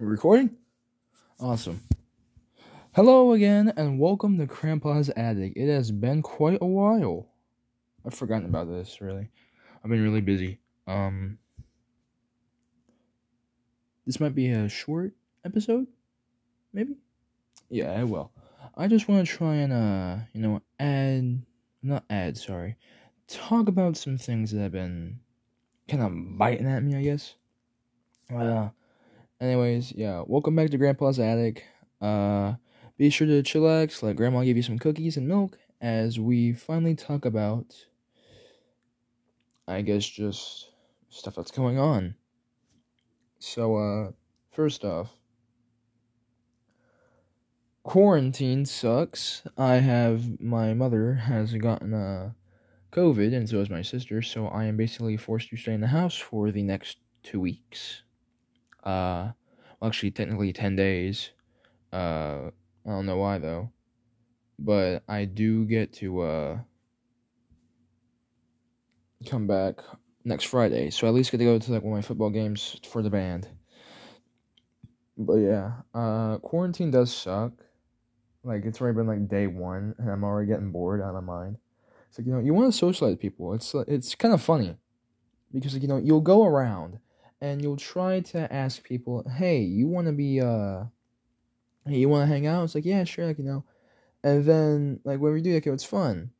Recording? Awesome. Hello again, and welcome to Grandpa's Attic. It has been quite a while. I've forgotten about this, really. I've been really busy. Um, this might be a short episode, maybe? Yeah, I will. I just want to try and, uh, you know, add, not add, sorry, talk about some things that have been kind of biting at me, I guess. Uh, anyways, yeah, welcome back to Grandpa's Attic. Uh, be sure to chillax, let Grandma give you some cookies and milk as we finally talk about, I guess, just stuff that's going on. So, uh, first off, quarantine sucks. I have, my mother has gotten, uh, COVID, and so has my sister, so I am basically forced to stay in the house for the next two weeks. Uh, well, actually, technically 10 days. Uh, I don't know why though. But I do get to, uh, come back next Friday. So I at least get to go to like one of my football games for the band. But yeah, uh, quarantine does suck. Like it's already been like day one, and I'm already getting bored out of my mind. It's like you know you want to socialize with people. It's it's kind of funny because like, you know you'll go around and you'll try to ask people, "Hey, you want to be uh, hey, you want to hang out?" It's like, "Yeah, sure," like you know, and then like when we do, like it's fun,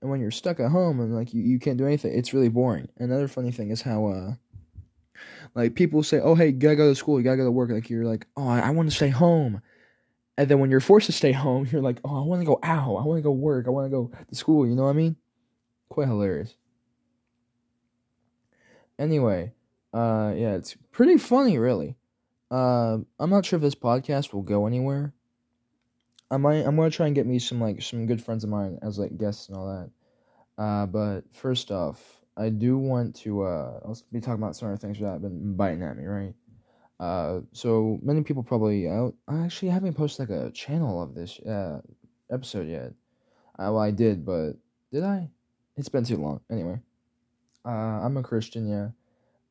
and when you're stuck at home and like you, you can't do anything, it's really boring. Another funny thing is how uh, like people say, "Oh, hey, you gotta go to school, you gotta go to work," like you're like, "Oh, I, I want to stay home." And then when you're forced to stay home, you're like, oh, I want to go out. I want to go work. I want to go to school. You know what I mean? Quite hilarious. Anyway, uh, yeah, it's pretty funny, really. Uh, I'm not sure if this podcast will go anywhere. I might. I'm gonna try and get me some like some good friends of mine as like guests and all that. Uh, but first off, I do want to. Uh, I'll be talking about some other things that have been biting at me, right? Uh, so many people probably out. I actually haven't posted like a channel of this uh episode yet. Uh, well, I did, but did I? It's been too long. Anyway, uh, I'm a Christian, yeah.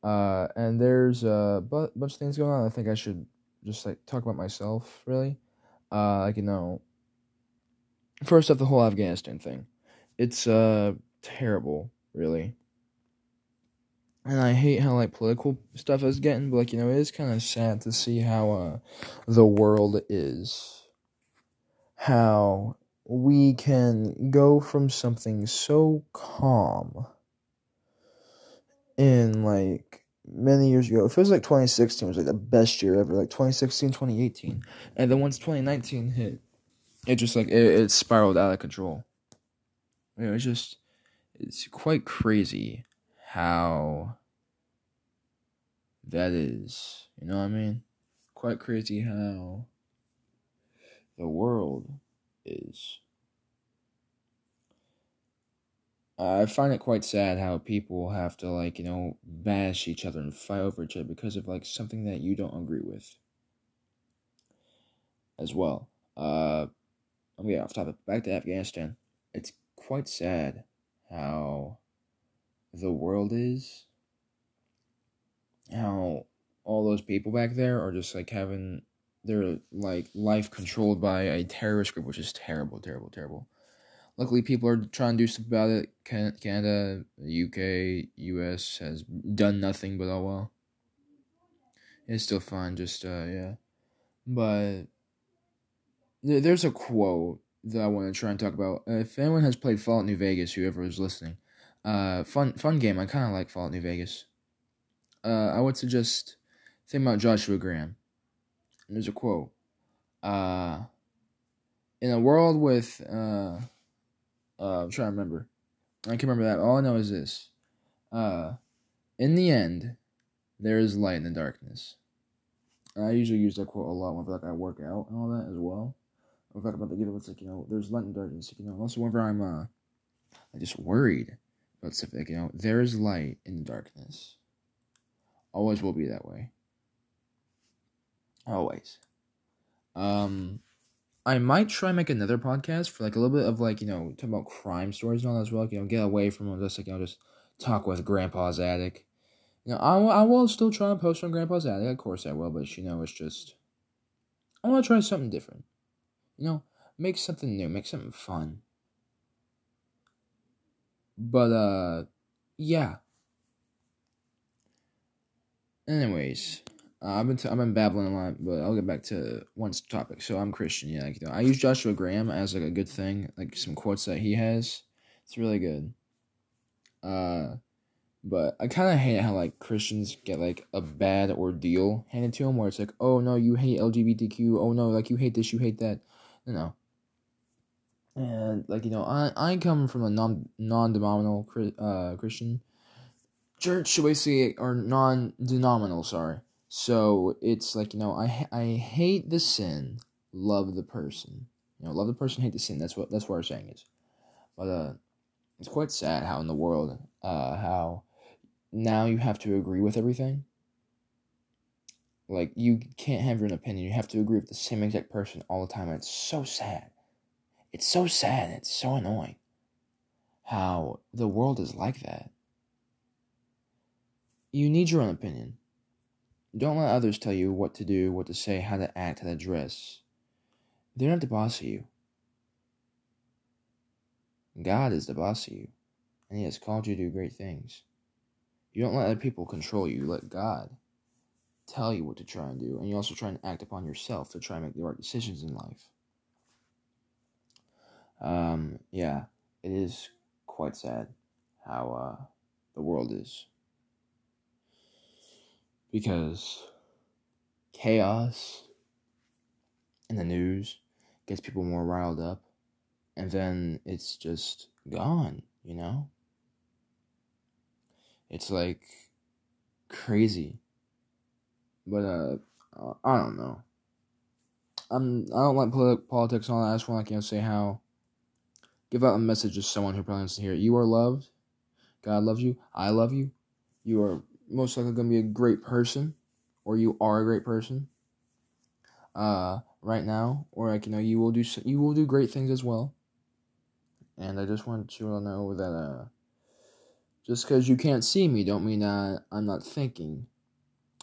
Uh, and there's a bu- bunch of things going on. I think I should just like talk about myself, really. Uh, like you know, first off, the whole Afghanistan thing. It's uh terrible, really. And I hate how like political stuff is getting, but like you know, it is kind of sad to see how uh the world is. How we can go from something so calm in like many years ago. It feels like 2016 was like the best year ever, like 2016, 2018. And then once 2019 hit, it just like it, it spiraled out of control. Know, it's just it's quite crazy how that is. You know what I mean? Quite crazy how the world is. I find it quite sad how people have to like, you know, bash each other and fight over each other because of like something that you don't agree with. As well. Uh I'm getting off topic. Back to Afghanistan. It's quite sad how the world is. How all those people back there are just like having their like life controlled by a terrorist group, which is terrible, terrible, terrible. Luckily, people are trying to do stuff about it. Canada, UK, US has done nothing, but oh well. It's still fine, just, uh, yeah. But there's a quote that I want to try and talk about. Uh, if anyone has played Fallout New Vegas, whoever is listening, uh, fun fun game. I kind of like Fallout New Vegas. Uh, I would suggest think about Joshua Graham. There's a quote. Uh, in a world with uh, I'm trying to remember. I can remember that. All I know is this. Uh, in the end, there is light in the darkness. I usually use that quote a lot whenever like I work out and all that as well. I talk about the give it's like you know, there's light in darkness. You know, also whenever I'm uh, I just worried about stuff like you know, there is light in the darkness. Always will be that way. Always. Um, I might try make another podcast for like a little bit of like you know talk about crime stories and all that as well. You know, get away from just like you know just talk with Grandpa's attic. You know, I, I will still try and post on Grandpa's Attic. Of course I will, but you know, it's just I want to try something different. You know, make something new, make something fun. But uh, yeah. Anyways, uh, I've been t- I've been babbling a lot, but I'll get back to one topic. So I'm Christian, yeah. Like, you know, I use Joshua Graham as like a good thing, like some quotes that he has. It's really good. Uh, but I kind of hate how like Christians get like a bad ordeal handed to them, where it's like, oh no, you hate LGBTQ. Oh no, like you hate this, you hate that. You know. And like you know, I I come from a non non denominational uh Christian church, basically, or non denominational. Sorry so it's like you know, I I hate the sin, love the person. You know, love the person, hate the sin. That's what that's what our saying is. But uh, it's quite sad how in the world, uh, how now you have to agree with everything. Like you can't have your own opinion. You have to agree with the same exact person all the time. And it's so sad. It's so sad. It's so annoying. How the world is like that. You need your own opinion. Don't let others tell you what to do, what to say, how to act, how to dress. They're not the boss of you. God is the boss of you, and He has called you to do great things. You don't let other people control you. Let God tell you what to try and do, and you also try and act upon yourself to try and make the right decisions in life. Um, yeah, it is quite sad how uh, the world is because chaos in the news gets people more riled up and then it's just gone, you know? It's like crazy. But uh I don't know. I'm I don't like politics and all that. I just want to say how give out a message to someone who probably wants to hear it. You are loved. God loves you. I love you. You are most likely to be a great person, or you are a great person. Uh, right now, or like you know, you will do you will do great things as well. And I just want you to know that uh, just because you can't see me, don't mean that I'm not thinking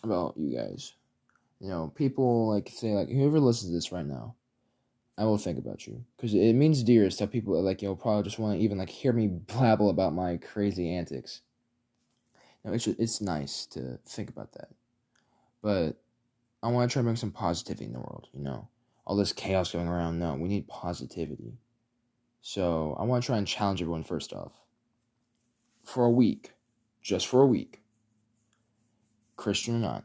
about you guys. You know, people like say like whoever listens to this right now, I will think about you because it means dearest that people like you'll probably just want to even like hear me blabble about my crazy antics know, it's it's nice to think about that. But I want to try to bring some positivity in the world. You know, all this chaos going around. No, we need positivity. So I want to try and challenge everyone first off. For a week, just for a week, Christian or not.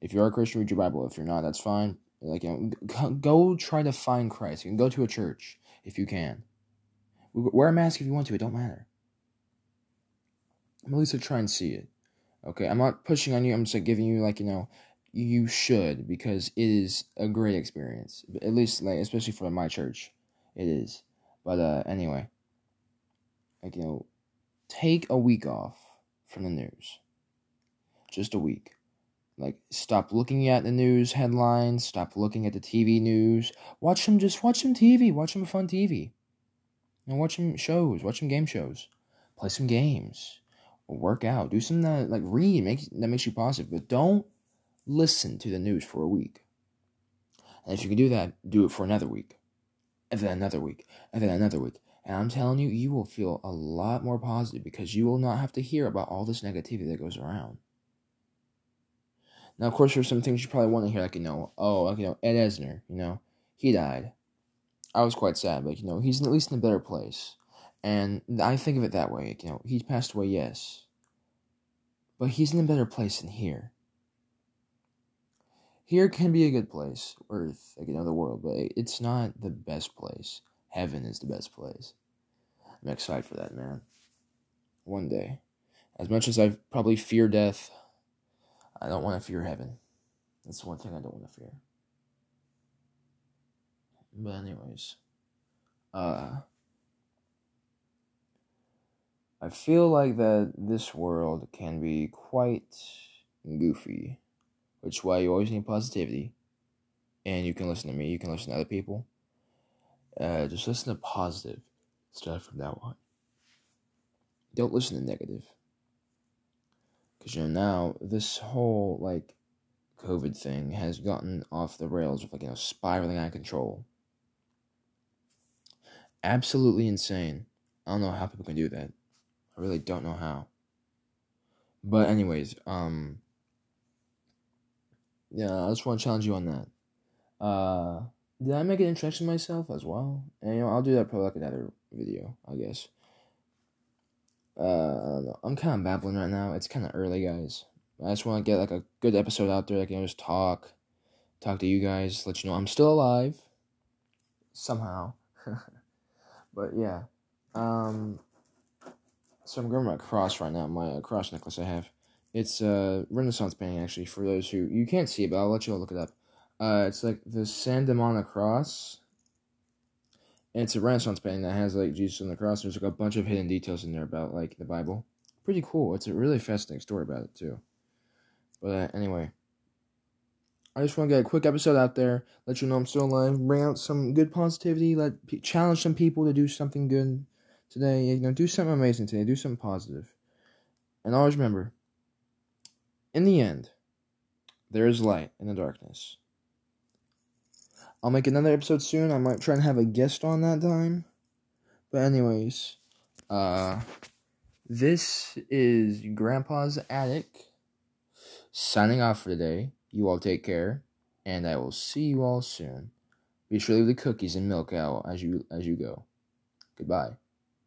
If you are a Christian, read your Bible. If you're not, that's fine. Like you know, go try to find Christ. You can go to a church if you can. Wear a mask if you want to. It don't matter. At least try and see it. Okay, I'm not pushing on you. I'm just like giving you like you know, you should because it is a great experience. At least like especially for my church, it is. But uh, anyway, like you know, take a week off from the news. Just a week. Like stop looking at the news headlines. Stop looking at the TV news. Watch them. Just watch some TV. Watch some fun TV. And watch some shows. Watch some game shows. Play some games work out, do something uh, that like read makes that makes you positive, but don't listen to the news for a week. And if you can do that, do it for another week, and then another week, and then another week. And I'm telling you, you will feel a lot more positive because you will not have to hear about all this negativity that goes around. Now, of course, there's some things you probably want to hear, like you know, oh, like you know, Ed Asner, you know, he died. I was quite sad, but you know, he's at least in a better place. And I think of it that way. You know, he's passed away, yes. But he's in a better place than here. Here can be a good place, Earth, like another world, but it's not the best place. Heaven is the best place. I'm excited for that, man. One day. As much as I probably fear death, I don't want to fear heaven. That's the one thing I don't want to fear. But anyways, uh I feel like that this world can be quite goofy, which is why you always need positivity. And you can listen to me, you can listen to other people. Uh, just listen to positive stuff from now on. Don't listen to negative. because you know now this whole like COVID thing has gotten off the rails of like you know spiraling out of control. Absolutely insane. I don't know how people can do that. I really don't know how. But anyways, um yeah, I just want to challenge you on that. Uh did I make an introduction myself as well? And you know, I'll do that probably like another video, I guess. Uh, I'm kind of babbling right now. It's kind of early, guys. I just want to get like a good episode out there. Like, you know, just talk, talk to you guys, let you know I'm still alive, somehow. but yeah, um, so I'm grabbing my cross right now. My uh, cross necklace I have. It's a uh, Renaissance painting actually. For those who you can't see it, but I'll let you all look it up. Uh, it's like the San Damiano cross. And it's a Renaissance painting that has like Jesus on the cross. There's like a bunch of hidden details in there about like the Bible. Pretty cool. It's a really fascinating story about it too. But uh, anyway, I just want to get a quick episode out there, let you know I'm still alive, bring out some good positivity, let challenge some people to do something good today. You know, do something amazing today, do something positive. and always remember, in the end, there is light in the darkness. I'll make another episode soon. I might try and have a guest on that time. But anyways, uh this is Grandpa's Attic signing off for today. You all take care, and I will see you all soon. Be sure to leave the cookies and milk out as you as you go. Goodbye.